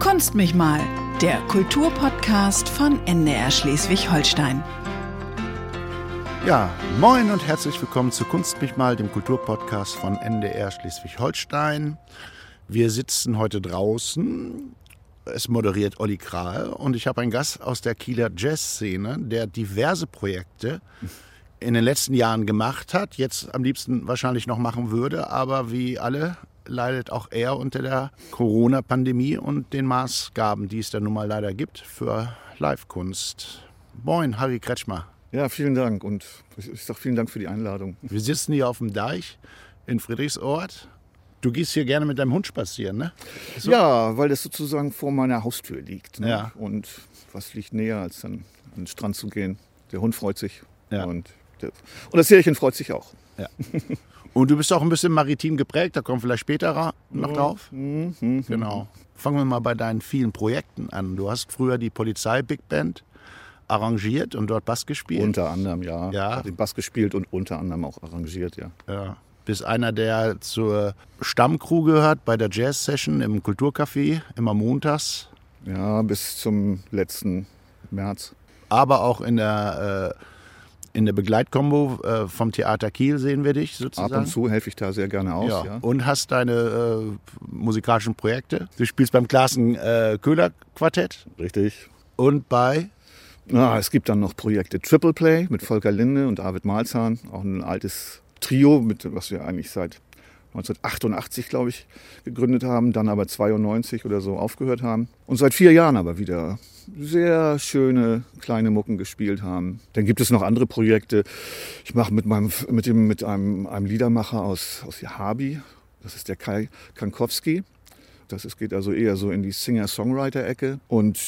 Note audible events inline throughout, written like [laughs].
Kunst mich mal, der Kulturpodcast von NDR Schleswig-Holstein. Ja, moin und herzlich willkommen zu Kunst mich mal, dem Kulturpodcast von NDR Schleswig-Holstein. Wir sitzen heute draußen. Es moderiert Olli Kral und ich habe einen Gast aus der Kieler Jazzszene, der diverse Projekte in den letzten Jahren gemacht hat, jetzt am liebsten wahrscheinlich noch machen würde, aber wie alle leidet auch er unter der Corona-Pandemie und den Maßgaben, die es da nun mal leider gibt für Live-Kunst. Moin, Harry Kretschmer. Ja, vielen Dank und ich sage vielen Dank für die Einladung. Wir sitzen hier auf dem Deich in Friedrichsort. Du gehst hier gerne mit deinem Hund spazieren, ne? So? Ja, weil das sozusagen vor meiner Haustür liegt. Ne? Ja. Und was liegt näher, als dann an den Strand zu gehen? Der Hund freut sich. Ja. Und, der, und das Härchen freut sich auch. Ja. [laughs] Und du bist auch ein bisschen maritim geprägt, da kommen vielleicht später noch drauf. Mhm. Genau. Fangen wir mal bei deinen vielen Projekten an. Du hast früher die Polizei Big Band arrangiert und dort Bass gespielt. Unter anderem, ja. Ja. Hat den Bass gespielt und unter anderem auch arrangiert, ja. Ja. Bist einer, der zur Stammcrew gehört bei der Jazz Session im Kulturcafé, immer montags. Ja, bis zum letzten März. Aber auch in der, äh, in der Begleitkombo äh, vom Theater Kiel sehen wir dich sozusagen. Ab und zu helfe ich da sehr gerne aus, Ja. ja. Und hast deine äh, musikalischen Projekte. Du spielst beim Klassen äh, Köhler Quartett Richtig. und bei Ah, es gibt dann noch Projekte Triple Play mit Volker Linde und David Malzahn, auch ein altes Trio, mit, was wir eigentlich seit 1988, glaube ich, gegründet haben, dann aber 92 oder so aufgehört haben und seit vier Jahren aber wieder sehr schöne kleine Mucken gespielt haben. Dann gibt es noch andere Projekte. Ich mache mit meinem mit dem mit einem, einem Liedermacher aus aus Habi, das ist der Kai Kankowski. Das ist, geht also eher so in die Singer-Songwriter-Ecke und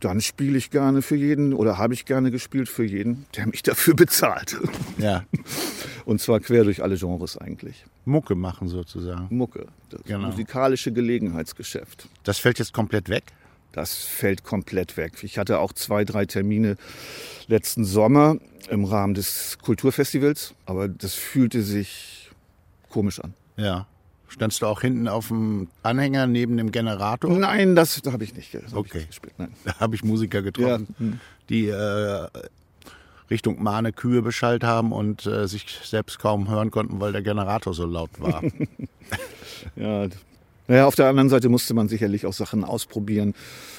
dann spiele ich gerne für jeden oder habe ich gerne gespielt für jeden, der mich dafür bezahlt. ja, [laughs] Und zwar quer durch alle Genres eigentlich. Mucke machen sozusagen. Mucke, das Genau. musikalische Gelegenheitsgeschäft. Das fällt jetzt komplett weg. Das fällt komplett weg. Ich hatte auch zwei, drei Termine letzten Sommer im Rahmen des Kulturfestivals, aber das fühlte sich komisch an. Ja. Standst du auch hinten auf dem Anhänger neben dem Generator? Nein, das habe ich nicht, das hab ich Okay. nicht gespielt. Nein. Da habe ich Musiker getroffen, Ja. Hm. die äh, Richtung Mahne Kühe beschallt haben und äh, sich selbst kaum hören konnten, weil der Generator so laut war. [laughs] Ja, naja, auf der anderen Seite musste man sicherlich auch Sachen ausprobieren.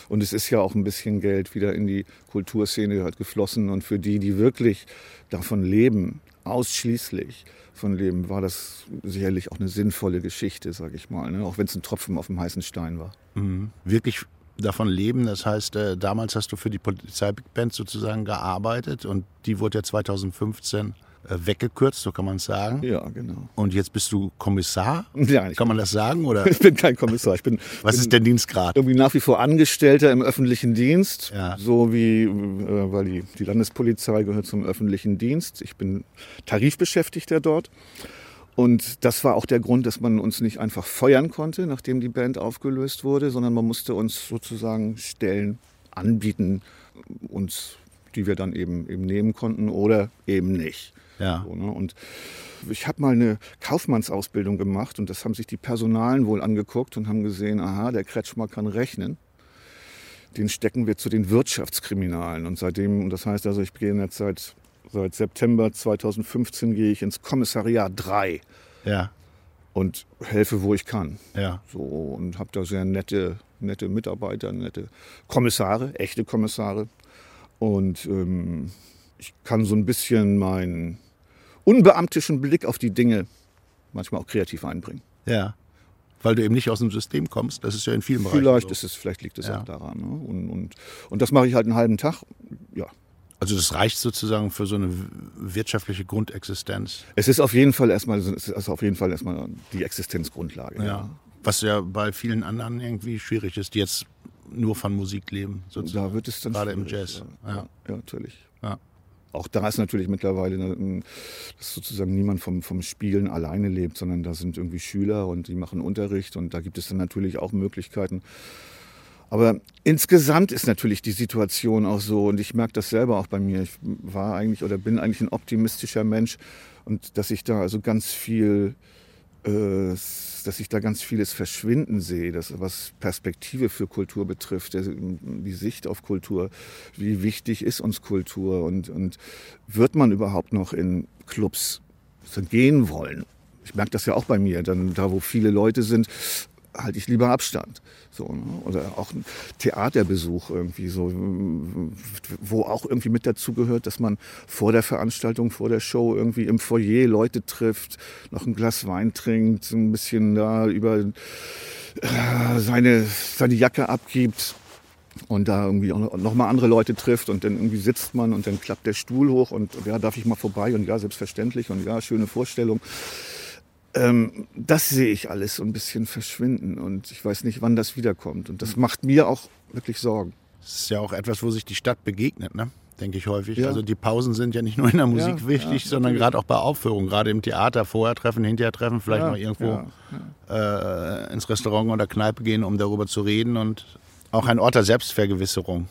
Und es ist ja auch ein bisschen Geld wieder in die Kulturszene halt geflossen. Und für die, die wirklich davon leben, ausschließlich von leben, war das sicherlich auch eine sinnvolle Geschichte, sage ich mal. Ne? Auch wenn es ein Tropfen auf dem heißen Stein war. mhm. Wirklich davon leben, das heißt, äh, damals hast du für die Polizei Big Band sozusagen gearbeitet und die wurde ja 2015 äh, weggekürzt, so kann man es sagen. Ja, genau. Und jetzt bist du Kommissar? [laughs] Ja, Kann man das sagen? Oder [laughs] ich bin kein Kommissar. Ich bin, [laughs] was bin ist der Dienstgrad? irgendwie nach wie vor Angestellter im öffentlichen Dienst, Ja. so wie, äh, weil die, die Landespolizei gehört zum öffentlichen Dienst. Ich bin Tarifbeschäftigter dort. Und das war auch der Grund, dass man uns nicht einfach feuern konnte, nachdem die Band aufgelöst wurde, sondern man musste uns sozusagen Stellen anbieten, uns, die wir dann eben, eben nehmen konnten oder eben nicht. Ja. So, ne? Und ich habe mal eine Kaufmannsausbildung gemacht und das haben sich die Personalen wohl angeguckt und haben gesehen, aha, der Kretschmer kann rechnen. Den stecken wir zu den Wirtschaftskriminalen. Und seitdem, und das heißt also, ich gehe jetzt seit, seit September 2015 gehe ich ins Kommissariat 3 Ja, und helfe, wo ich kann. ja. So, und habe da sehr nette, nette Mitarbeiter, nette Kommissare, echte Kommissare. Und ähm, ich kann so ein bisschen meinen unbeamtischen Blick auf die Dinge manchmal auch kreativ einbringen. Ja. Weil du eben nicht aus dem System kommst. Das ist ja in vielen Bereichen. Vielleicht so. ist es, vielleicht liegt es Ja. auch daran. Ne? Und, und, und das mache ich halt einen halben Tag. Ja. Also das reicht sozusagen für so eine wirtschaftliche Grundexistenz. Es ist auf jeden Fall erstmal, es ist auf jeden Fall erstmal die Existenzgrundlage. Ja. Was ja bei vielen anderen irgendwie schwierig ist, die jetzt nur von Musik leben. Sozusagen. da wird es dann Gerade im Jazz. Ja, ja. ja natürlich. Ja. Auch da ist natürlich mittlerweile, eine- dass sozusagen niemand vom, vom Spielen alleine lebt, sondern da sind irgendwie Schüler und die machen Unterricht und da gibt es dann natürlich auch Möglichkeiten. Aber insgesamt ist natürlich die Situation auch so und ich merke das selber auch bei mir. Ich war eigentlich oder bin eigentlich ein optimistischer Mensch und dass ich da also ganz viel äh, dass ich da ganz vieles verschwinden sehe, dass was Perspektive für Kultur betrifft, die Sicht auf Kultur, wie wichtig ist uns Kultur und, und wird man überhaupt noch in Clubs gehen wollen? Ich merke das ja auch bei mir, dann da wo viele Leute sind, halte ich lieber Abstand. So, ne? Oder auch ein Theaterbesuch irgendwie so, wo auch irgendwie mit dazu gehört, dass man vor der Veranstaltung, vor der Show irgendwie im Foyer Leute trifft, noch ein Glas Wein trinkt, ein bisschen da über äh, seine, seine Jacke abgibt und da irgendwie auch noch mal andere Leute trifft und dann irgendwie sitzt man und dann klappt der Stuhl hoch und ja, darf ich mal vorbei und ja, selbstverständlich und ja, schöne Vorstellung ähm, das sehe ich alles so ein bisschen verschwinden und ich weiß nicht, wann das wiederkommt. Und das macht mir auch wirklich Sorgen. Das ist ja auch etwas, wo sich die Stadt begegnet, ne? denke ich häufig. Ja. Also die Pausen sind ja nicht nur in der Musik ja, wichtig, ja, sondern gerade auch bei Aufführungen, gerade im Theater, vorher treffen, hinterher treffen, vielleicht noch irgendwo äh, ins Restaurant oder Kneipe gehen, um darüber zu reden und auch ein Ort der Selbstvergewisserung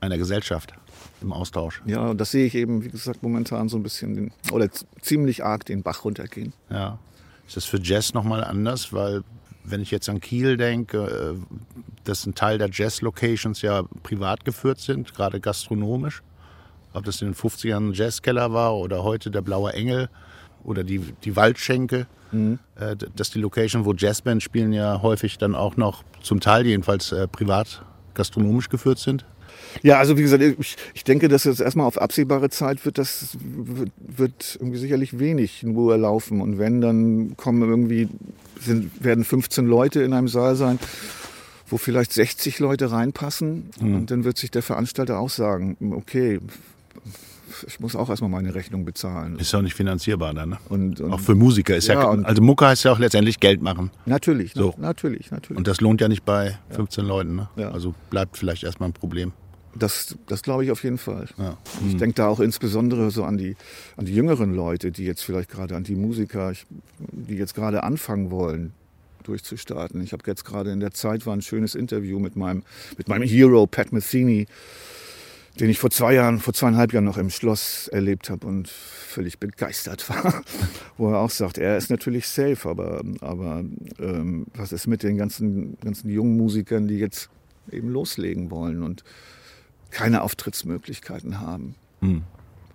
einer Gesellschaft im Austausch. Ja, und das sehe ich eben, wie gesagt, momentan so ein bisschen den, oder ziemlich arg den Bach runtergehen. Ja. Ist das für Jazz nochmal anders? Weil, wenn ich jetzt an Kiel denke, äh, dass ein Teil der Jazz-Locations ja privat geführt sind, gerade gastronomisch. Ob das in den 50ern ein Jazzkeller war oder heute der Blaue Engel oder die, die Waldschenke. Mhm. Äh, dass die Location, wo Jazzbands spielen, ja häufig dann auch noch zum Teil jedenfalls äh, privat gastronomisch geführt sind. Ja, also wie gesagt, ich, ich denke, dass jetzt erstmal auf absehbare Zeit wird das wird, wird irgendwie sicherlich wenig nur laufen. Und wenn, dann kommen irgendwie, sind, werden 15 Leute in einem Saal sein, wo vielleicht 60 Leute reinpassen. Mhm. Und dann wird sich der Veranstalter auch sagen, okay, ich muss auch erstmal meine Rechnung bezahlen. Ist ja auch nicht finanzierbar dann. Ne? Und, und, auch für Musiker ist ja, ja also Mucke heißt ja auch letztendlich Geld machen. Natürlich, so. natürlich, natürlich. Und das lohnt ja nicht bei 15 ja. Leuten. Ne? Ja. Also bleibt vielleicht erstmal ein Problem. Das, das glaube ich auf jeden Fall. Ja. Ich mhm. denke da auch insbesondere so an die, an die jüngeren Leute, die jetzt vielleicht gerade an die Musiker, die jetzt gerade anfangen wollen, durchzustarten. Ich habe jetzt gerade in der Zeit war ein schönes Interview mit meinem, mit meinem Hero Pat Metheny, den ich vor zwei Jahren, vor zweieinhalb Jahren noch im Schloss erlebt habe und völlig begeistert war, [laughs] wo er auch sagt, er ist natürlich safe, aber, aber ähm, was ist mit den ganzen, ganzen jungen Musikern, die jetzt eben loslegen wollen und keine Auftrittsmöglichkeiten haben. Mhm.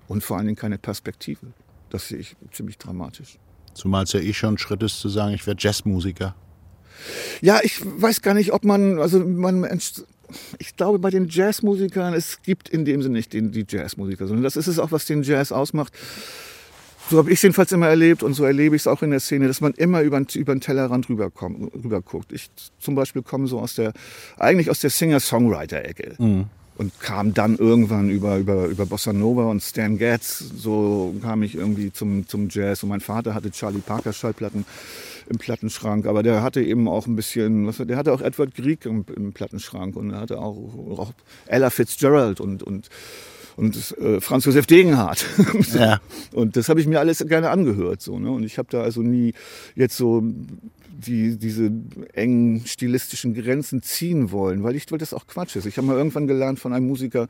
Und vor allen Dingen keine Perspektive. Das sehe ich ziemlich dramatisch. Zumal es ja eh schon ein Schritt ist zu sagen, ich werde Jazzmusiker. Ja, ich weiß gar nicht, ob man, also man, ich glaube bei den Jazzmusikern, es gibt in dem Sinne nicht die Jazzmusiker, sondern das ist es auch, was den Jazz ausmacht. So habe ich es jedenfalls immer erlebt und so erlebe ich es auch in der Szene, dass man immer über, über den Tellerrand rüber, rüber guckt. Ich zum Beispiel komme so aus der, eigentlich aus der Singer-Songwriter-Ecke. Mhm und kam dann irgendwann über, über, über Bossa Nova und Stan Getz, so kam ich irgendwie zum, zum Jazz. Und mein Vater hatte Charlie Parker Schallplatten im Plattenschrank, aber der hatte eben auch ein bisschen, was, der hatte auch Edward Grieg im, im Plattenschrank und er hatte auch, auch Ella Fitzgerald und, und und äh, Franz Josef Degenhardt. ja. [laughs] Und das habe ich mir alles gerne angehört. So, ne? Und ich habe da also nie jetzt so die, diese engen stilistischen Grenzen ziehen wollen, weil ich, weil das auch Quatsch ist. Ich habe mal irgendwann gelernt von einem Musiker,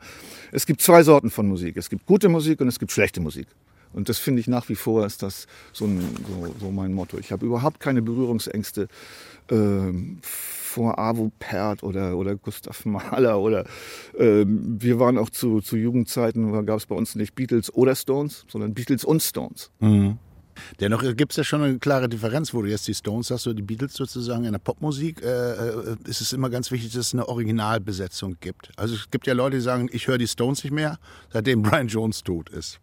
es gibt zwei Sorten von Musik. Es gibt gute Musik und es gibt schlechte Musik. Und das finde ich nach wie vor ist das so, ein, so, so mein Motto. Ich habe überhaupt keine Berührungsängste äh, vor Avo Pärt oder, oder Gustav Mahler oder äh, wir waren auch zu, zu Jugendzeiten, da gab es bei uns nicht Beatles oder Stones, sondern Beatles und Stones. Mhm. Dennoch gibt es ja schon eine klare Differenz, wo du jetzt die Stones hast oder die Beatles sozusagen in der Popmusik, äh, äh, ist es immer ganz wichtig, dass es eine Originalbesetzung gibt. Also es gibt ja Leute, die sagen, ich höre die Stones nicht mehr, seitdem [laughs] Brian Jones tot ist.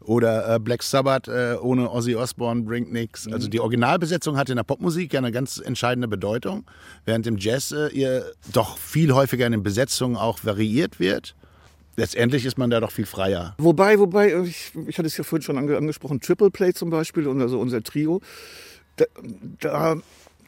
Oder äh, Black Sabbath äh, ohne Ozzy Osbourne bringt nichts. Also die Originalbesetzung hat in der Popmusik ja eine ganz entscheidende Bedeutung, während im Jazz äh, ihr doch viel häufiger in den Besetzungen auch variiert wird letztendlich ist man da doch viel freier. Wobei, wobei, ich, ich hatte es ja vorhin schon angesprochen, Triple Play zum Beispiel, also unser Trio, da, da,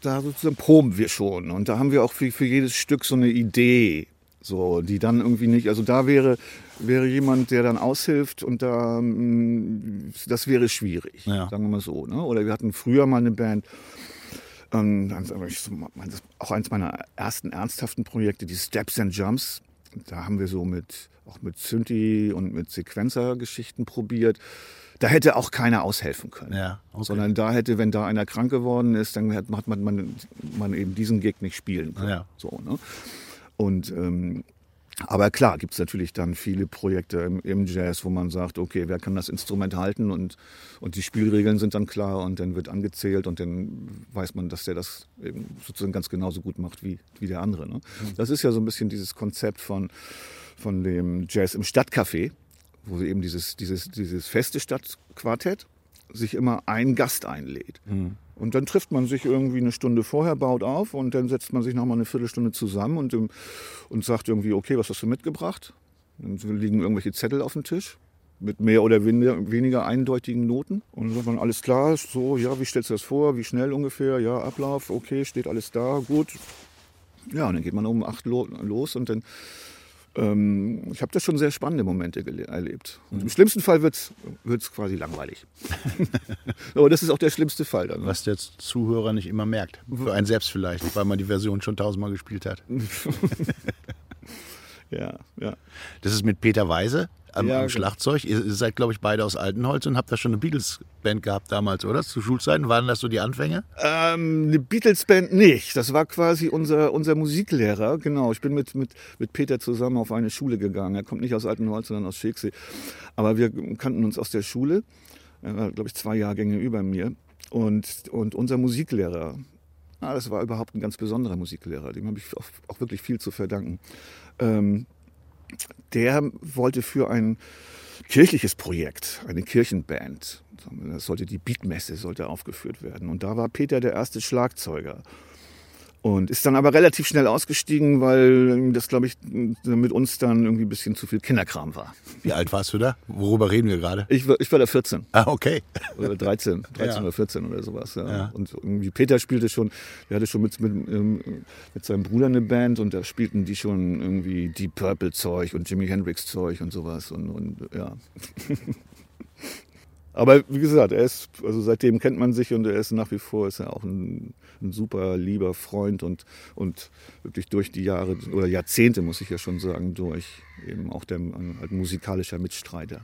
da sozusagen proben wir schon und da haben wir auch für, für jedes Stück so eine Idee, so, die dann irgendwie nicht, also da wäre, wäre jemand, der dann aushilft und da, mm, das wäre schwierig, ja. sagen wir mal so. Ne? Oder wir hatten früher mal eine Band, ähm, auch eins meiner ersten ernsthaften Projekte, die Steps and Jumps. Da haben wir so mit auch mit Synthi und mit Sequencer-Geschichten probiert. da hätte auch keiner aushelfen können. Ja, okay. Sondern da hätte, wenn da einer krank geworden ist, dann hat man, man, man eben diesen Gig nicht spielen können. Ja. So, ne? Und ähm, aber klar gibt es natürlich dann viele Projekte im, im, Jazz, wo man sagt, okay, wer kann das Instrument halten und, und die Spielregeln sind dann klar und dann wird angezählt und dann weiß man, dass der das eben sozusagen ganz genauso gut macht wie, wie der andere. Ne? Das ist ja so ein bisschen dieses Konzept von, von dem Jazz im Stadtcafé, wo eben dieses, dieses, dieses feste Stadtquartett sich immer ein Gast einlädt. Mhm. Und dann trifft man sich irgendwie eine Stunde vorher, baut auf und dann setzt man sich nochmal eine Viertelstunde zusammen und, und sagt irgendwie, okay, was hast du mitgebracht? Dann liegen irgendwelche Zettel auf dem Tisch mit mehr oder weniger eindeutigen Noten. Und dann sagt man, alles klar, so, ja, wie stellst du das vor? Wie schnell ungefähr? Ja, Ablauf, okay, steht alles da, gut. Ja, und dann geht man um acht los und dann ähm, ich habe da schon sehr spannende Momente erlebt. Und Im schlimmsten Fall wird es quasi langweilig. [laughs] Aber das ist auch der schlimmste Fall dann. Ne? Was der Zuhörer nicht immer merkt. Für einen selbst vielleicht, weil man die Version schon tausendmal gespielt hat. [laughs] ja, ja. Das ist mit Peter Weise am, Ja, am genau. Schlagzeug. Ihr seid, glaube ich, beide aus Altenholz und habt da schon eine Beatles-Band gehabt damals, oder? Zu Schulzeiten waren das so die Anfänge? Ähm, eine Beatles-Band nicht. Das war quasi unser, unser Musiklehrer. Genau, ich bin mit, mit, mit Peter zusammen auf eine Schule gegangen. Er kommt nicht aus Altenholz, sondern aus Schegsee. Aber wir kannten uns aus der Schule. Er war, glaube ich, zwei Jahrgänge über mir. Und, und unser Musiklehrer, ah, das war überhaupt ein ganz besonderer Musiklehrer. Dem habe ich auch, auch wirklich viel zu verdanken. Ähm, der wollte für ein kirchliches Projekt, eine Kirchenband, das sollte die Beatmesse sollte aufgeführt werden. Und da war Peter der erste Schlagzeuger. Und ist dann aber relativ schnell ausgestiegen, weil das, glaube ich, mit uns dann irgendwie ein bisschen zu viel Kinderkram war. Wie alt warst du da? Worüber reden wir gerade? Ich war, ich war da 14 Ah, okay. oder 13, 13 [laughs] Ja. oder 14 oder sowas. Ja. Ja. Und irgendwie Peter spielte schon, der hatte schon mit, mit, ähm, mit seinem Bruder eine Band und da spielten die schon irgendwie Deep Purple Zeug und Jimi Hendrix Zeug und sowas und, und ja. [laughs] Aber wie gesagt, er ist, also seitdem kennt man sich und er ist nach wie vor ist er auch ein, ein super lieber Freund und, und wirklich durch die Jahre oder Jahrzehnte, muss ich ja schon sagen, durch eben auch der ein, musikalischer Mitstreiter.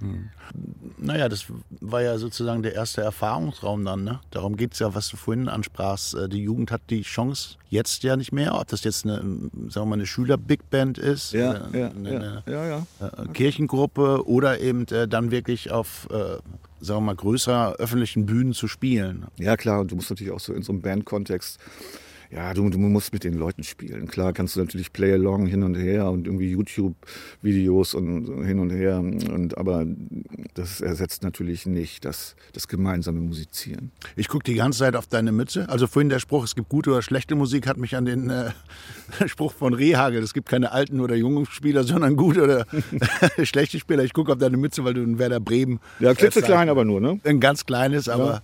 Naja, das war ja sozusagen der erste Erfahrungsraum dann. Ne? Darum geht es ja, was du vorhin ansprachst. Äh, Die Jugend hat die Chance jetzt ja nicht mehr. Ob das jetzt eine, sagen wir mal, eine Schüler-Big Band ist, Ja, eine, ja, eine, ja, ja. äh, Kirchengruppe oder eben äh, dann wirklich auf, sagen wir mal, größerer öffentlichen Bühnen zu spielen. Ja, klar, und du musst natürlich auch so in so einem Bandkontext, ja, du, du musst mit den Leuten spielen. Klar kannst du natürlich Play-Along hin und her und irgendwie YouTube-Videos und hin und her, und, aber das ersetzt natürlich nicht das, das gemeinsame Musizieren. Ich gucke die ganze Zeit auf deine Mütze. Also vorhin der Spruch, es gibt gute oder schlechte Musik, hat mich an den äh, [laughs] Spruch von Rehagel. Es gibt keine alten oder jungen Spieler, sondern gute oder [laughs] [laughs] schlechte Spieler. Ich gucke auf deine Mütze, weil du ein Werder Bremen. Ja, klitzeklein äh, aber nur, ne? Ein ganz kleines, aber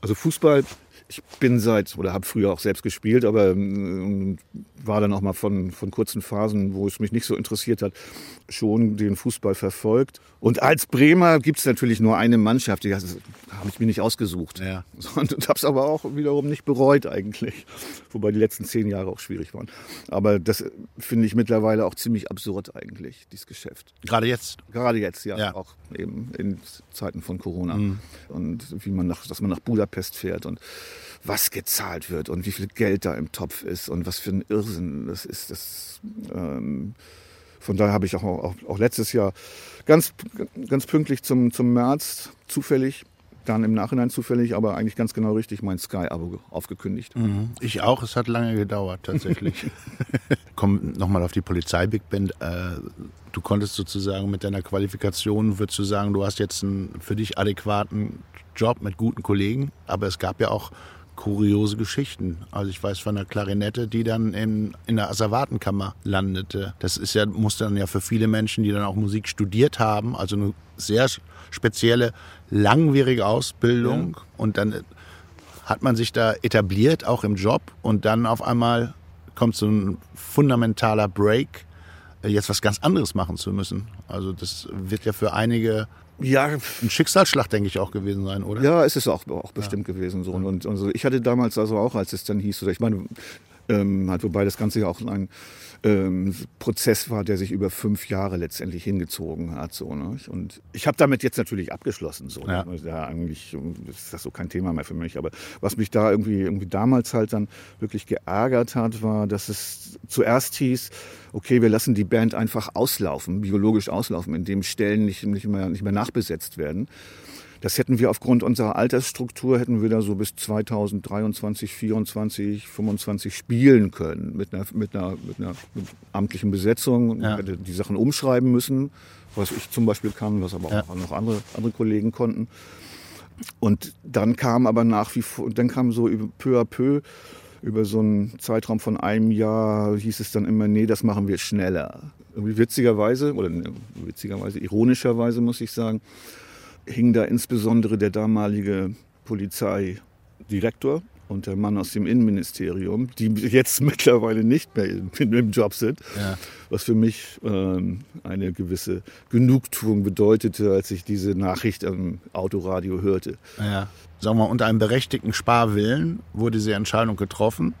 Also Fußball, ich bin seit, oder habe früher auch selbst gespielt, aber ähm, war dann auch mal von, von kurzen Phasen, wo es mich nicht so interessiert hat, schon den Fußball verfolgt. Und als Bremer gibt es natürlich nur eine Mannschaft, die habe ich mir nicht ausgesucht. Ja. Und habe es aber auch wiederum nicht bereut eigentlich. Wobei die letzten zehn Jahre auch schwierig waren. Aber das finde ich mittlerweile auch ziemlich absurd eigentlich, dieses Geschäft. gerade jetzt. Gerade jetzt, ja, Ja. auch eben in Zeiten von Corona. Und wie man nach, dass man nach Budapest fährt und was gezahlt wird und wie viel Geld da im Topf ist und was für ein Irrsinn das ist. Das, ähm, von daher habe ich auch, auch, auch letztes Jahr ganz, ganz pünktlich zum, zum März zufällig, dann im Nachhinein zufällig, aber eigentlich ganz genau richtig mein Sky-Abo aufgekündigt. Ich auch, es hat lange gedauert tatsächlich. [laughs] Komm nochmal auf die Polizei-Big Band. Äh, du konntest sozusagen mit deiner Qualifikation, würdest du sagen, du hast jetzt einen für dich adäquaten Job mit guten Kollegen, aber es gab ja auch kuriose Geschichten. Also ich weiß von einer Klarinette, die dann in, in der Asservatenkammer landete. Das ist ja, muss dann ja für viele Menschen, die dann auch Musik studiert haben, also eine sehr spezielle, langwierige Ausbildung und dann hat man sich da etabliert, auch im Job und dann auf einmal kommt so ein fundamentaler Break, jetzt was ganz anderes machen zu müssen. Also das wird ja für einige Ja, ein Schicksalsschlag, denke ich, auch gewesen sein, oder? Ja, es ist auch, auch bestimmt gewesen so. Und, und also ich hatte damals also auch, als es dann hieß, oder ich meine, Ähm, halt, wobei das Ganze ja auch ein ähm, Prozess war, der sich über fünf Jahre letztendlich hingezogen hat. So, ne? Und ich habe damit jetzt natürlich abgeschlossen. So, Ja. ne? ja, eigentlich ist das so kein Thema mehr für mich. Aber was mich da irgendwie, irgendwie damals halt dann wirklich geärgert hat, war, dass es zuerst hieß, okay, wir lassen die Band einfach auslaufen, biologisch auslaufen, indem Stellen nicht, nicht, mehr, nicht mehr nachbesetzt werden. Das hätten wir aufgrund unserer Altersstruktur, hätten wir da so bis 2023, 24, 25 spielen können mit einer, mit einer, mit einer amtlichen Besetzung. Ja. Hätte die Sachen umschreiben müssen, was ich zum Beispiel kann, was aber Ja. auch noch andere, andere Kollegen konnten. Und dann kam aber nach wie vor, dann kam so über- peu à peu, über so einen Zeitraum von einem Jahr hieß es dann immer, nee, das machen wir schneller. Irgendwie witzigerweise, oder ne, witzigerweise, ironischerweise muss ich sagen, hing da insbesondere der damalige Polizeidirektor und der Mann aus dem Innenministerium, die [laughs] jetzt mittlerweile nicht mehr im, Job sind, Ja. was für mich ähm, eine gewisse Genugtuung bedeutete, als ich diese Nachricht am Autoradio hörte. Ja. Sagen wir, unter einem berechtigten Sparwillen wurde diese Entscheidung getroffen.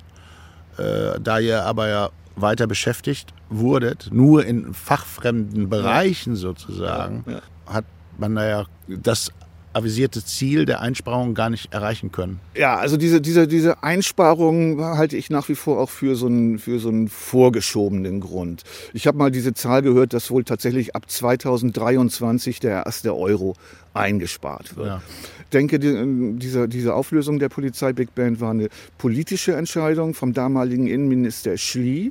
Äh, da ihr aber ja weiter beschäftigt wurdet, nur in fachfremden Bereichen sozusagen, Ja. hat man da ja das avisierte Ziel der Einsparung gar nicht erreichen können. Ja, also diese, diese, diese Einsparung halte ich nach wie vor auch für so einen, für so einen vorgeschobenen Grund. Ich habe mal diese Zahl gehört, dass wohl tatsächlich ab 2023 der erste Euro eingespart wird. Ja. Ich denke, die, diese, diese Auflösung der Polizei Big Band war eine politische Entscheidung vom damaligen Innenminister Schlie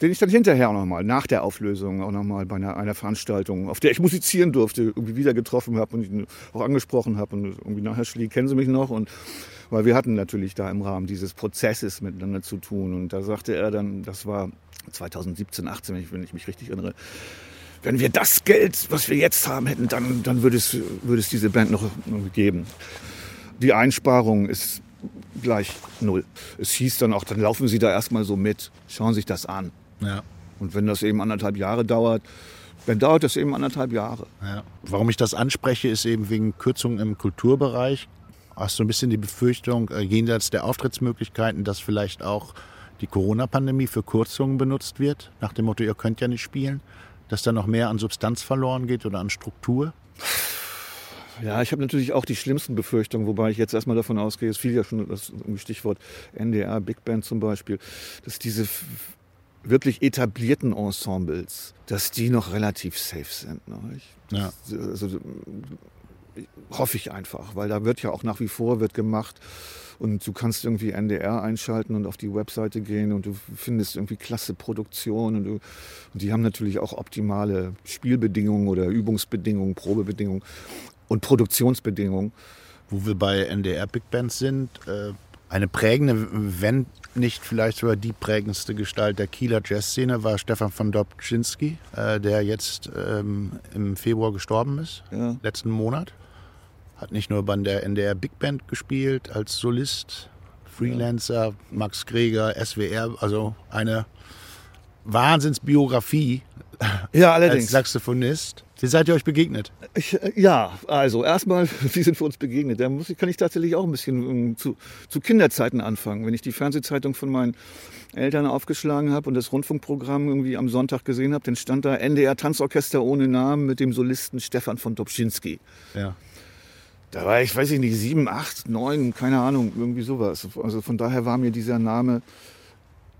den ich dann hinterher nochmal, nach der Auflösung, auch nochmal bei einer, einer Veranstaltung, auf der ich musizieren durfte, irgendwie wieder getroffen habe und ihn auch angesprochen habe. Und irgendwie nachher Schlie, kennen Sie mich noch? Und weil wir hatten natürlich da im Rahmen dieses Prozesses miteinander zu tun. Und da sagte er dann, das war 2017, 18, wenn ich, mich richtig erinnere, wenn wir das Geld, was wir jetzt haben, hätten, dann, dann würde, es, würde es diese Band noch, noch geben. Die Einsparung ist gleich null. Es hieß dann auch, dann laufen Sie da erstmal so mit, schauen sich das an. Ja. Und wenn das eben anderthalb Jahre dauert, dann dauert das eben anderthalb Jahre. Ja. Warum ich das anspreche, ist eben wegen Kürzungen im Kulturbereich. Hast du ein bisschen die Befürchtung, äh, jenseits der Auftrittsmöglichkeiten, dass vielleicht auch die Corona-Pandemie für Kürzungen benutzt wird? Nach dem Motto, ihr könnt ja nicht spielen. Dass da noch mehr an Substanz verloren geht oder an Struktur? Ja, ich habe natürlich auch die schlimmsten Befürchtungen, wobei ich jetzt erstmal davon ausgehe, es fiel ja schon das Stichwort NDR, Big Band zum Beispiel, dass diese wirklich etablierten Ensembles, dass die noch relativ safe sind. Ne? Ich, Ja. also, hoffe ich einfach, weil da wird ja auch nach wie vor wird gemacht und du kannst irgendwie NDR einschalten und auf die Webseite gehen und du findest irgendwie klasse Produktion und, du, und die haben natürlich auch optimale Spielbedingungen oder Übungsbedingungen, Probebedingungen und Produktionsbedingungen. Wo wir bei NDR Big Bands sind, äh, eine prägende, wenn nicht vielleicht sogar die prägendste Gestalt der Kieler Jazzszene war Stefan von Dobczynski, äh, der jetzt ähm, im Februar gestorben ist. Ja. letzten Monat. Hat nicht nur bei der NDR Big Band gespielt, als Solist, Freelancer, Max Greger, SWR, also eine Wahnsinnsbiografie Ja, als allerdings. Saxophonist. Wie seid ihr euch begegnet? Ich, äh, ja, also erstmal, [laughs] wie sind wir uns begegnet? Da muss ich, kann ich tatsächlich auch ein bisschen ähm, zu, zu Kinderzeiten anfangen. Wenn ich die Fernsehzeitung von meinen Eltern aufgeschlagen habe und das Rundfunkprogramm irgendwie am Sonntag gesehen habe, dann stand da NDR Tanzorchester ohne Namen mit dem Solisten Stefan von Dobczynski. Ja. Da war ich, weiß ich nicht, sieben, acht, neun, keine Ahnung, irgendwie sowas. Also von daher war mir dieser Name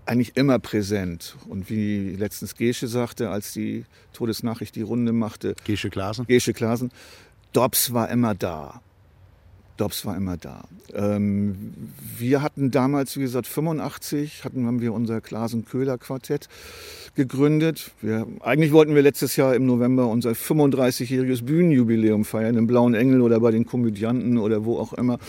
eigentlich immer präsent. Und wie letztens Gesche sagte, als die Todesnachricht die Runde machte, Gesche Klasen? Gesche Klasen, Dobbs war immer da. Dobbs war immer da. Ähm, wir hatten damals, wie gesagt, 85, hatten, haben wir unser Klasen-Köhler-Quartett gegründet. Wir, eigentlich wollten wir letztes Jahr im November unser 35-jähriges Bühnenjubiläum feiern, im Blauen Engel oder bei den Komödianten oder wo auch immer.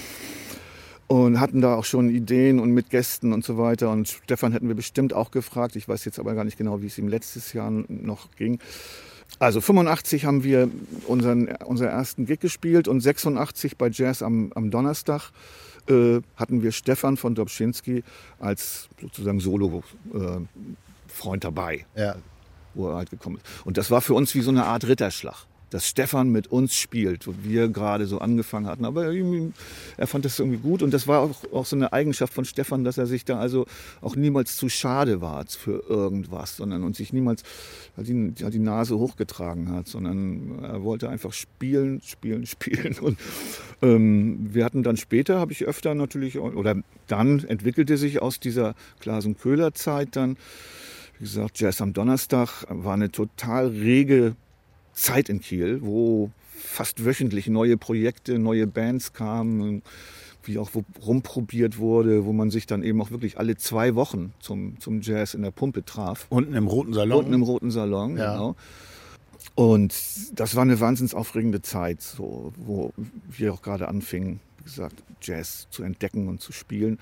Und hatten da auch schon Ideen und mit Gästen und so weiter. Und Stefan hätten wir bestimmt auch gefragt. Ich weiß jetzt aber gar nicht genau, wie es ihm letztes Jahr noch ging. Also 85 haben wir unseren, unseren ersten Gig gespielt und 86 bei Jazz am, am Donnerstag äh, hatten wir Stefan von Dobczynski als sozusagen Solo-Freund dabei, Ja. wo er halt gekommen ist. Und das war für uns wie so eine Art Ritterschlag. Dass Stefan mit uns spielt, wo wir gerade so angefangen hatten. Aber er fand das irgendwie gut und das war auch, auch so eine Eigenschaft von Stefan, dass er sich da also auch niemals zu schade war für irgendwas, sondern und sich niemals die, die Nase hochgetragen hat, sondern er wollte einfach spielen, spielen, [laughs] spielen. Und ähm, wir hatten dann später, habe ich öfter natürlich, oder dann entwickelte sich aus dieser Klasen-Köhler-Zeit dann, wie gesagt, Jazz am Donnerstag war eine total rege Zeit in Kiel, wo fast wöchentlich neue Projekte, neue Bands kamen, wie auch wo rumprobiert wurde, wo man sich dann eben auch wirklich alle zwei Wochen zum, zum Jazz in der Pumpe traf. Unten im Roten Salon. Unten im Roten Salon, ja. genau. Und das war eine wahnsinns aufregende Zeit, so, wo wir auch gerade anfingen, wie gesagt, Jazz zu entdecken und zu spielen.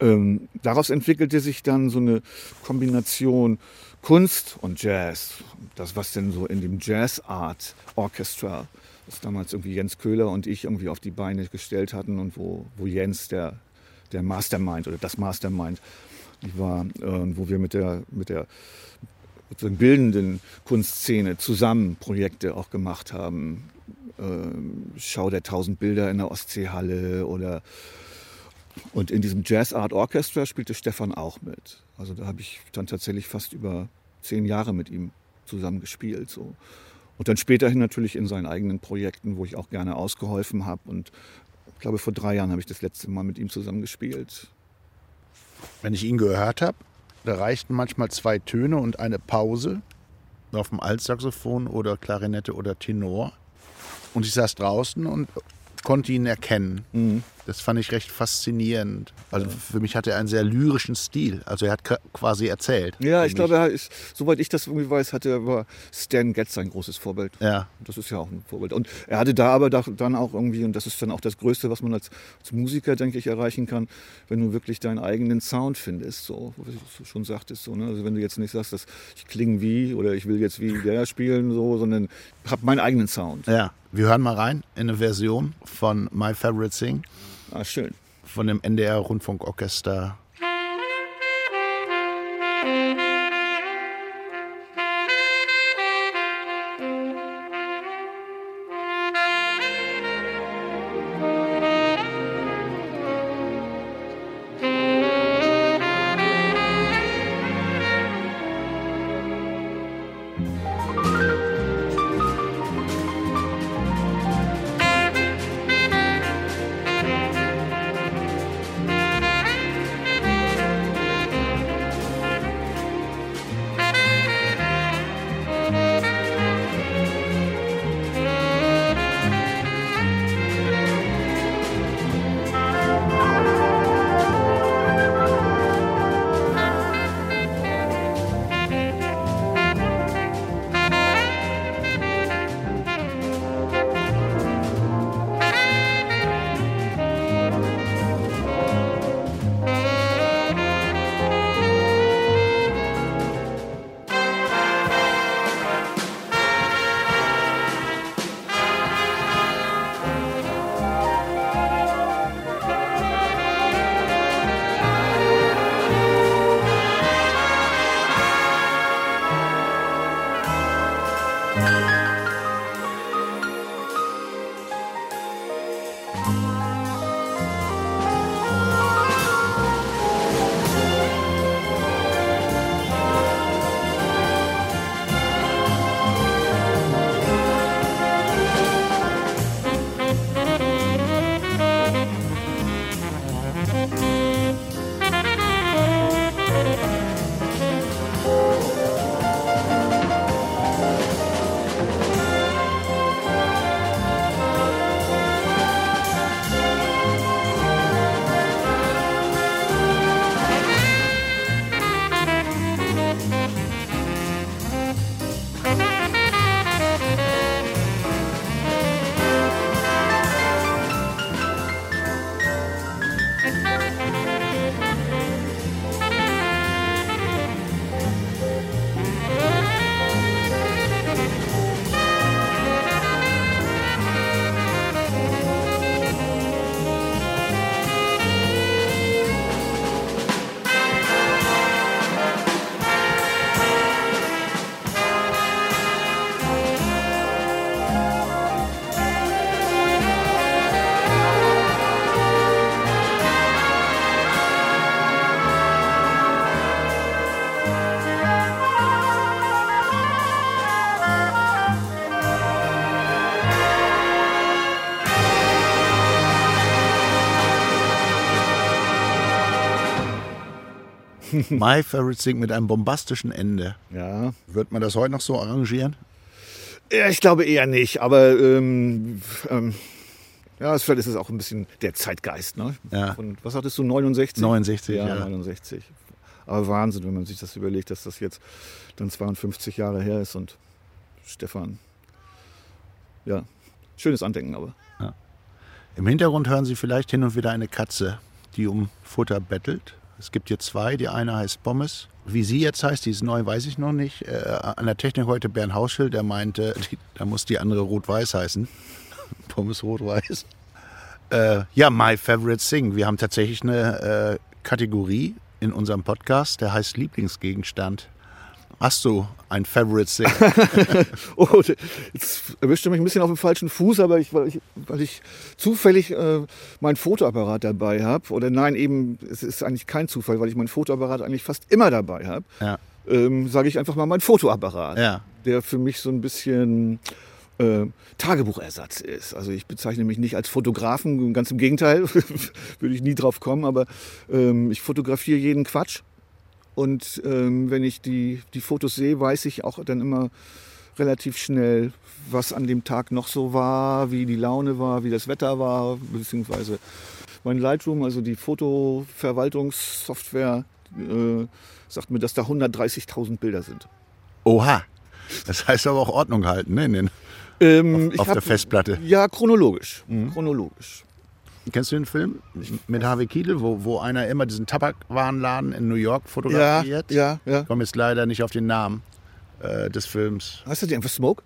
Ähm, daraus entwickelte sich dann so eine Kombination Kunst und Jazz. Das, was denn so in dem Jazz Art Orchestra, das damals irgendwie Jens Köhler und ich irgendwie auf die Beine gestellt hatten und wo, wo Jens der, der Mastermind oder das Mastermind war, äh, wo wir mit der, mit der bildenden Kunstszene zusammen Projekte auch gemacht haben. Äh, Schau der tausend Bilder in der Ostseehalle oder und in diesem Jazz Art Orchestra spielte Stefan auch mit. Also da habe ich dann tatsächlich fast über zehn Jahre mit ihm zusammen gespielt. So. Und dann späterhin natürlich in seinen eigenen Projekten, wo ich auch gerne ausgeholfen habe. Und ich glaube, vor drei Jahren habe ich das letzte Mal mit ihm zusammen gespielt. Wenn ich ihn gehört habe, da reichten manchmal zwei Töne und eine Pause auf dem Altsaxophon oder Klarinette oder Tenor. Und ich saß draußen und konnte ihn erkennen. Mhm. Das fand ich recht faszinierend. Also für mich hat er einen sehr lyrischen Stil. Also er hat quasi erzählt. Ja, ich glaube, er ist, soweit ich das irgendwie weiß, hatte war Stan Getz ein großes Vorbild. Ja. Das ist ja auch ein Vorbild. Und er hatte da aber dann auch irgendwie, und das ist dann auch das Größte, was man als, als Musiker, denke ich, erreichen kann, wenn du wirklich deinen eigenen Sound findest. So, wie du schon sagtest. So, ne? Also wenn du jetzt nicht sagst, dass ich klinge wie oder ich will jetzt wie der spielen, so, sondern habe meinen eigenen Sound. Ja. Wir hören mal rein in eine Version von My Favorite Thing. Ah, schön. Von dem NDR Rundfunkorchester [laughs] My Favorite Thing mit einem bombastischen Ende. Ja. Wird man das heute noch so arrangieren? ja, ich glaube eher nicht, aber ähm, ähm, ja, vielleicht ist es auch ein bisschen der Zeitgeist. Ne? Ja. Von, was hattest du, 69? 69, ja, ja. 69. Aber Wahnsinn, wenn man sich das überlegt, dass das jetzt dann 52 Jahre her ist und Stefan. Ja, schönes Andenken aber. Im Hintergrund hören Sie vielleicht hin und wieder eine Katze, die um Futter bettelt. Es gibt hier zwei. Die eine heißt Pommes. Wie sie jetzt heißt, die ist neu, weiß ich noch nicht. Äh, an der Technik heute Bernd Hausschild, der meinte, die, da muss die andere Rot-Weiß heißen. [laughs] Pommes Rot-Weiß. Äh, ja, My Favorite Thing. Wir haben tatsächlich eine äh, Kategorie in unserem Podcast, der heißt Lieblingsgegenstand. Hast du ein Favorite Thing? [laughs] Oh, jetzt erwischte mich ein bisschen auf dem falschen Fuß, aber ich, weil, ich, weil ich zufällig äh, meinen Fotoapparat dabei habe. Oder nein, eben, es ist eigentlich kein Zufall, weil ich meinen Fotoapparat eigentlich fast immer dabei habe. ja. Ähm, Sage ich einfach mal mein Fotoapparat, Ja. der für mich so ein bisschen äh, Tagebuchersatz ist. Also ich bezeichne mich nicht als Fotografen, ganz im Gegenteil, [laughs] würde ich nie drauf kommen, aber ähm, ich fotografiere jeden Quatsch. Und ähm, wenn ich die, die Fotos sehe, weiß ich auch dann immer relativ schnell, was an dem Tag noch so war, wie die Laune war, wie das Wetter war, beziehungsweise mein Lightroom, also die Fotoverwaltungssoftware, äh, sagt mir, dass da 130.000 Bilder sind. Oha. Das heißt aber auch Ordnung halten, ne? In den, Ähm, auf auf der hab- Festplatte. Ja, chronologisch. Chronologisch. Kennst du den Film mit Harvey Keitel, wo, wo einer immer diesen Tabakwarenladen in New York Ja, fotografiert? ja, ja. Ich komme jetzt leider nicht auf den Namen äh, des Films. Heißt das einfach Smoke?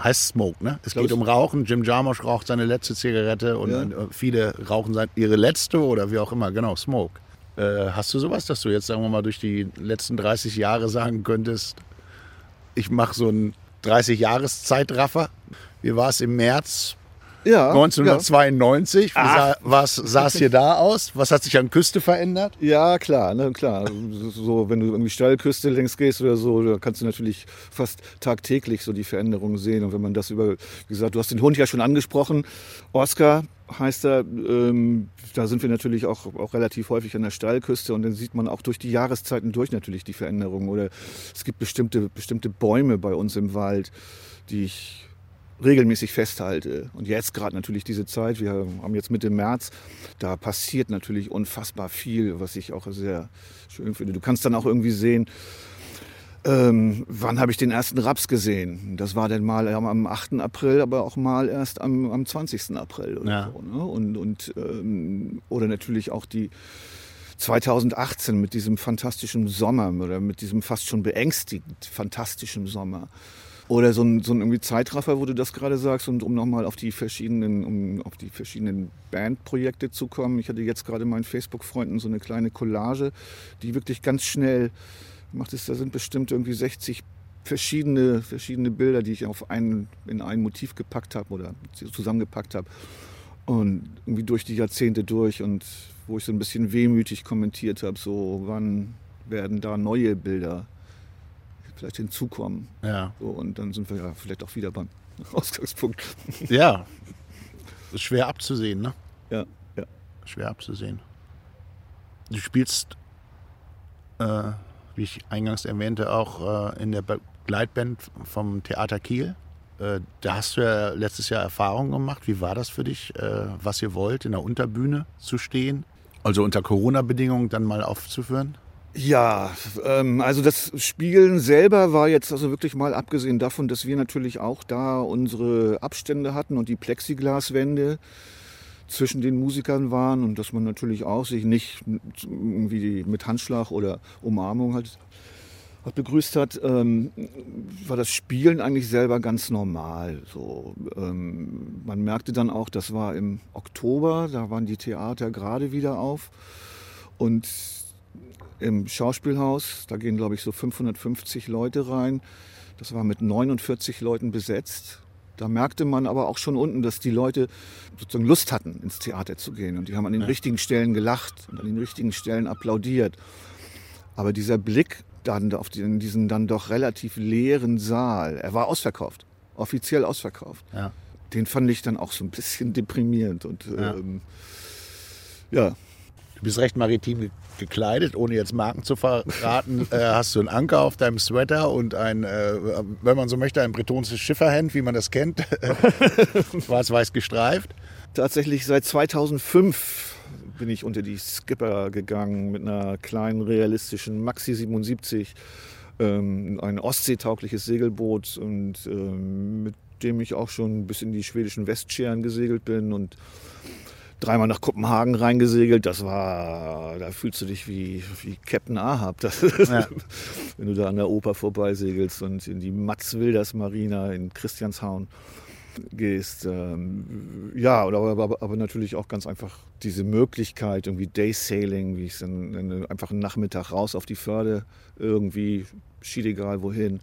Heißt Smoke, ne? Es glaub, geht um Rauchen. Jim Jarmusch raucht seine letzte Zigarette und Ja. äh, viele rauchen ihre letzte oder wie auch immer. Genau, Smoke. Äh, hast du sowas, dass du jetzt, sagen wir mal, durch die letzten 30 Jahre sagen könntest, ich mache so einen 30-Jahres-Zeitraffer? Wie war es im März Ja. 1992? Wie sah, was sah es hier da aus? Was hat sich an Küste verändert? Ja, ja klar, ne, klar. So, wenn du irgendwie Steilküste längs gehst oder so, da kannst du natürlich fast tagtäglich so die Veränderungen sehen. Und wenn man das über, wie gesagt, du hast den Hund ja schon angesprochen. Oscar heißt er, ähm, da sind wir natürlich auch, auch relativ häufig an der Steilküste und dann sieht man auch durch die Jahreszeiten durch natürlich die Veränderungen. Oder es gibt bestimmte, bestimmte Bäume bei uns im Wald, die ich regelmäßig festhalte. Und jetzt gerade natürlich diese Zeit, wir haben jetzt Mitte März, da passiert natürlich unfassbar viel, was ich auch sehr schön finde. Du kannst dann auch irgendwie sehen, ähm, wann habe ich den ersten Raps gesehen? Das war dann mal am- am 8. April, aber auch mal erst am, am 20. April oder Ja. so. Ne? Und, und, ähm, oder natürlich auch die 2018 mit diesem fantastischen Sommer oder mit diesem fast schon beängstigend fantastischen Sommer. Oder so ein, so ein irgendwie Zeitraffer, wo du das gerade sagst, und um nochmal auf die verschiedenen, um auf die verschiedenen Bandprojekte zu kommen. Ich hatte jetzt gerade meinen Facebook-Freunden so eine kleine Collage, die wirklich ganz schnell macht es, da sind bestimmt irgendwie 60 verschiedene, verschiedene Bilder, die ich auf einen, in ein Motiv gepackt habe oder zusammengepackt habe. Und irgendwie durch die Jahrzehnte durch und wo ich so ein bisschen wehmütig kommentiert habe, so wann werden da neue Bilder vielleicht hinzukommen. Ja. So, und dann sind wir ja vielleicht auch wieder beim [laughs] Ausgangspunkt. Ja. Ist schwer abzusehen, ne? Ja, ja. Schwer abzusehen. Du spielst, äh, wie ich eingangs erwähnte, auch äh, in der Begleitband vom Theater Kiel. Äh, da hast du ja letztes Jahr Erfahrungen gemacht. Wie war das für dich, äh, was ihr wollt, in der Unterbühne zu stehen? Also unter Corona-Bedingungen dann mal aufzuführen? Ja, ähm, also das Spielen selber war jetzt also wirklich mal abgesehen davon, dass wir natürlich auch da unsere Abstände hatten und die Plexiglaswände zwischen den Musikern waren und dass man natürlich auch sich nicht irgendwie mit Handschlag oder Umarmung halt, halt begrüßt hat, ähm, war das Spielen eigentlich selber ganz normal. So, ähm, man merkte dann auch, das war im Oktober, da waren die Theater gerade wieder auf und im Schauspielhaus. Da gehen, glaube ich, so 550 Leute rein. Das war mit 49 Leuten besetzt. Da merkte man aber auch schon unten, dass die Leute sozusagen Lust hatten, ins Theater zu gehen. Und die haben an den richtigen Stellen gelacht und an den richtigen Stellen applaudiert. Aber dieser Blick dann auf den, diesen dann doch relativ leeren Saal, er war ausverkauft, offiziell ausverkauft. Ja. Den fand ich dann auch so ein bisschen deprimierend. Und Ja. ähm, ja, bist recht maritim gekleidet, ohne jetzt Marken zu verraten. [laughs] äh, hast du einen Anker auf deinem Sweater und ein, äh, wenn man so möchte, ein bretonisches Schifferhemd, wie man das kennt, [laughs] schwarz-weiß gestreift. Tatsächlich seit 2005 bin ich unter die Skipper gegangen mit einer kleinen realistischen Maxi 77, ähm, ein ostseetaugliches Segelboot und ähm, mit dem ich auch schon bis in die schwedischen Westscheren gesegelt bin und dreimal nach Kopenhagen reingesegelt. Das war, da fühlst du dich wie, wie Captain Ahab, das, ja. [laughs] wenn du da an der Oper vorbeisegelst und in die Mats Wilders Marina in Christianshavn gehst. Ähm, ja, aber, aber, aber, natürlich auch ganz einfach diese Möglichkeit, irgendwie Day-Sailing, wie ich es dann einfach einen Nachmittag raus auf die Förde, irgendwie, schied egal wohin,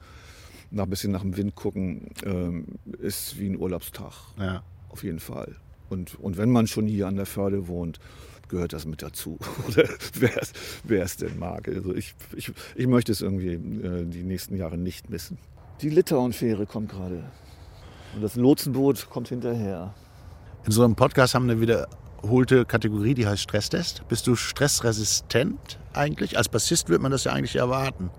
nach ein bisschen nach dem Wind gucken, ähm, ist wie ein Urlaubstag. Ja. Auf jeden Fall. Und, und wenn man schon hier an der Förde wohnt, gehört das mit dazu. [laughs] Oder wer es denn mag. Also ich, ich, ich möchte es irgendwie äh, die nächsten Jahre nicht missen. Die Litauen-Fähre kommt gerade. Und das Lotsenboot kommt hinterher. In so einem Podcast haben wir eine wiederholte Kategorie, die heißt Stresstest. Bist du stressresistent eigentlich? Als Bassist wird man das ja eigentlich erwarten.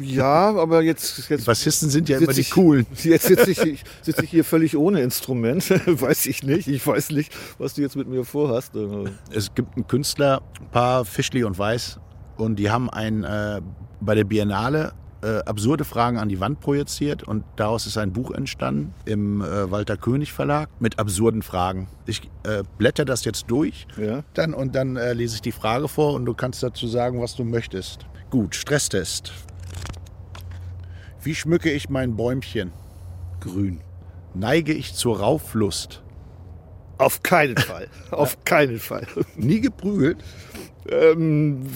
Ja, aber jetzt. jetzt Bassisten sind ja immer die ich, coolen. [laughs] Jetzt sitze ich, sitz ich hier völlig ohne Instrument. [laughs] weiß ich nicht. Ich weiß nicht, was du jetzt mit mir vorhast. Es gibt ein Künstlerpaar, Fischli und Weiß, und die haben ein, äh, bei der Biennale äh, absurde Fragen an die Wand projiziert und daraus ist ein Buch entstanden im äh, Walter König Verlag mit absurden Fragen. Ich äh, blätter das jetzt durch ja. dann, und dann äh, lese ich die Frage vor und du kannst dazu sagen, was du möchtest. Gut, Stresstest. Wie schmücke ich mein Bäumchen? Grün. Neige ich zur Rauflust? Auf keinen Fall. [laughs] Auf keinen Fall. Nie geprügelt? Ähm,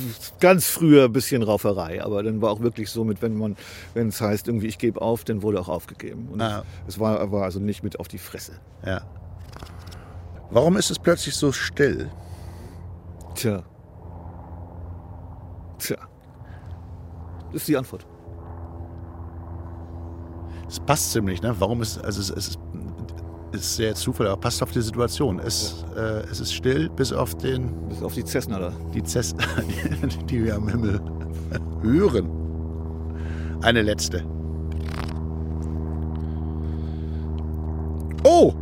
ganz früher ein bisschen Rauferei, aber dann war auch wirklich so mit, wenn man, wenn es heißt, irgendwie ich gebe auf, dann wurde auch aufgegeben. Und ah. es war, war also nicht mit auf die Fresse. Ja. Warum ist es plötzlich so still? Tja. Tja. Das ist die Antwort. Es passt ziemlich, ne? Warum ist, also es, es ist, ist sehr Zufall, aber passt auf die Situation. Es, ja. äh, es ist still bis auf den. Bis auf die Cessna da. Die Cessna, [laughs] die, die wir am Himmel [laughs] hören. Eine letzte. Oh!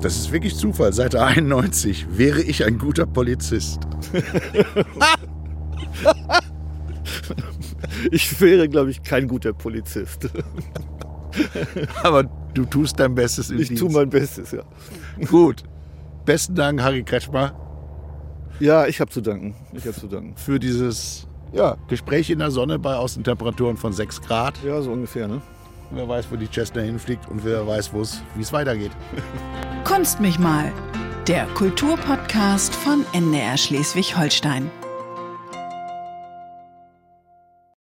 Das ist wirklich Zufall. Seite 91. Wäre ich ein guter Polizist? [laughs] ich wäre, glaube ich, kein guter Polizist. [laughs] Aber du tust dein Bestes im Ich Dienst. tue mein Bestes, ja. Gut. Besten Dank, Harry Kretschmer. Ja, ich habe zu danken. Ich habe zu danken. Für dieses ja, Gespräch in der Sonne bei Außentemperaturen von 6 Grad. Ja, so ungefähr, ne? Wer weiß, wo die Cessna hinfliegt und wer weiß, wie es weitergeht. Kunst mich mal. Der Kulturpodcast von NDR Schleswig-Holstein.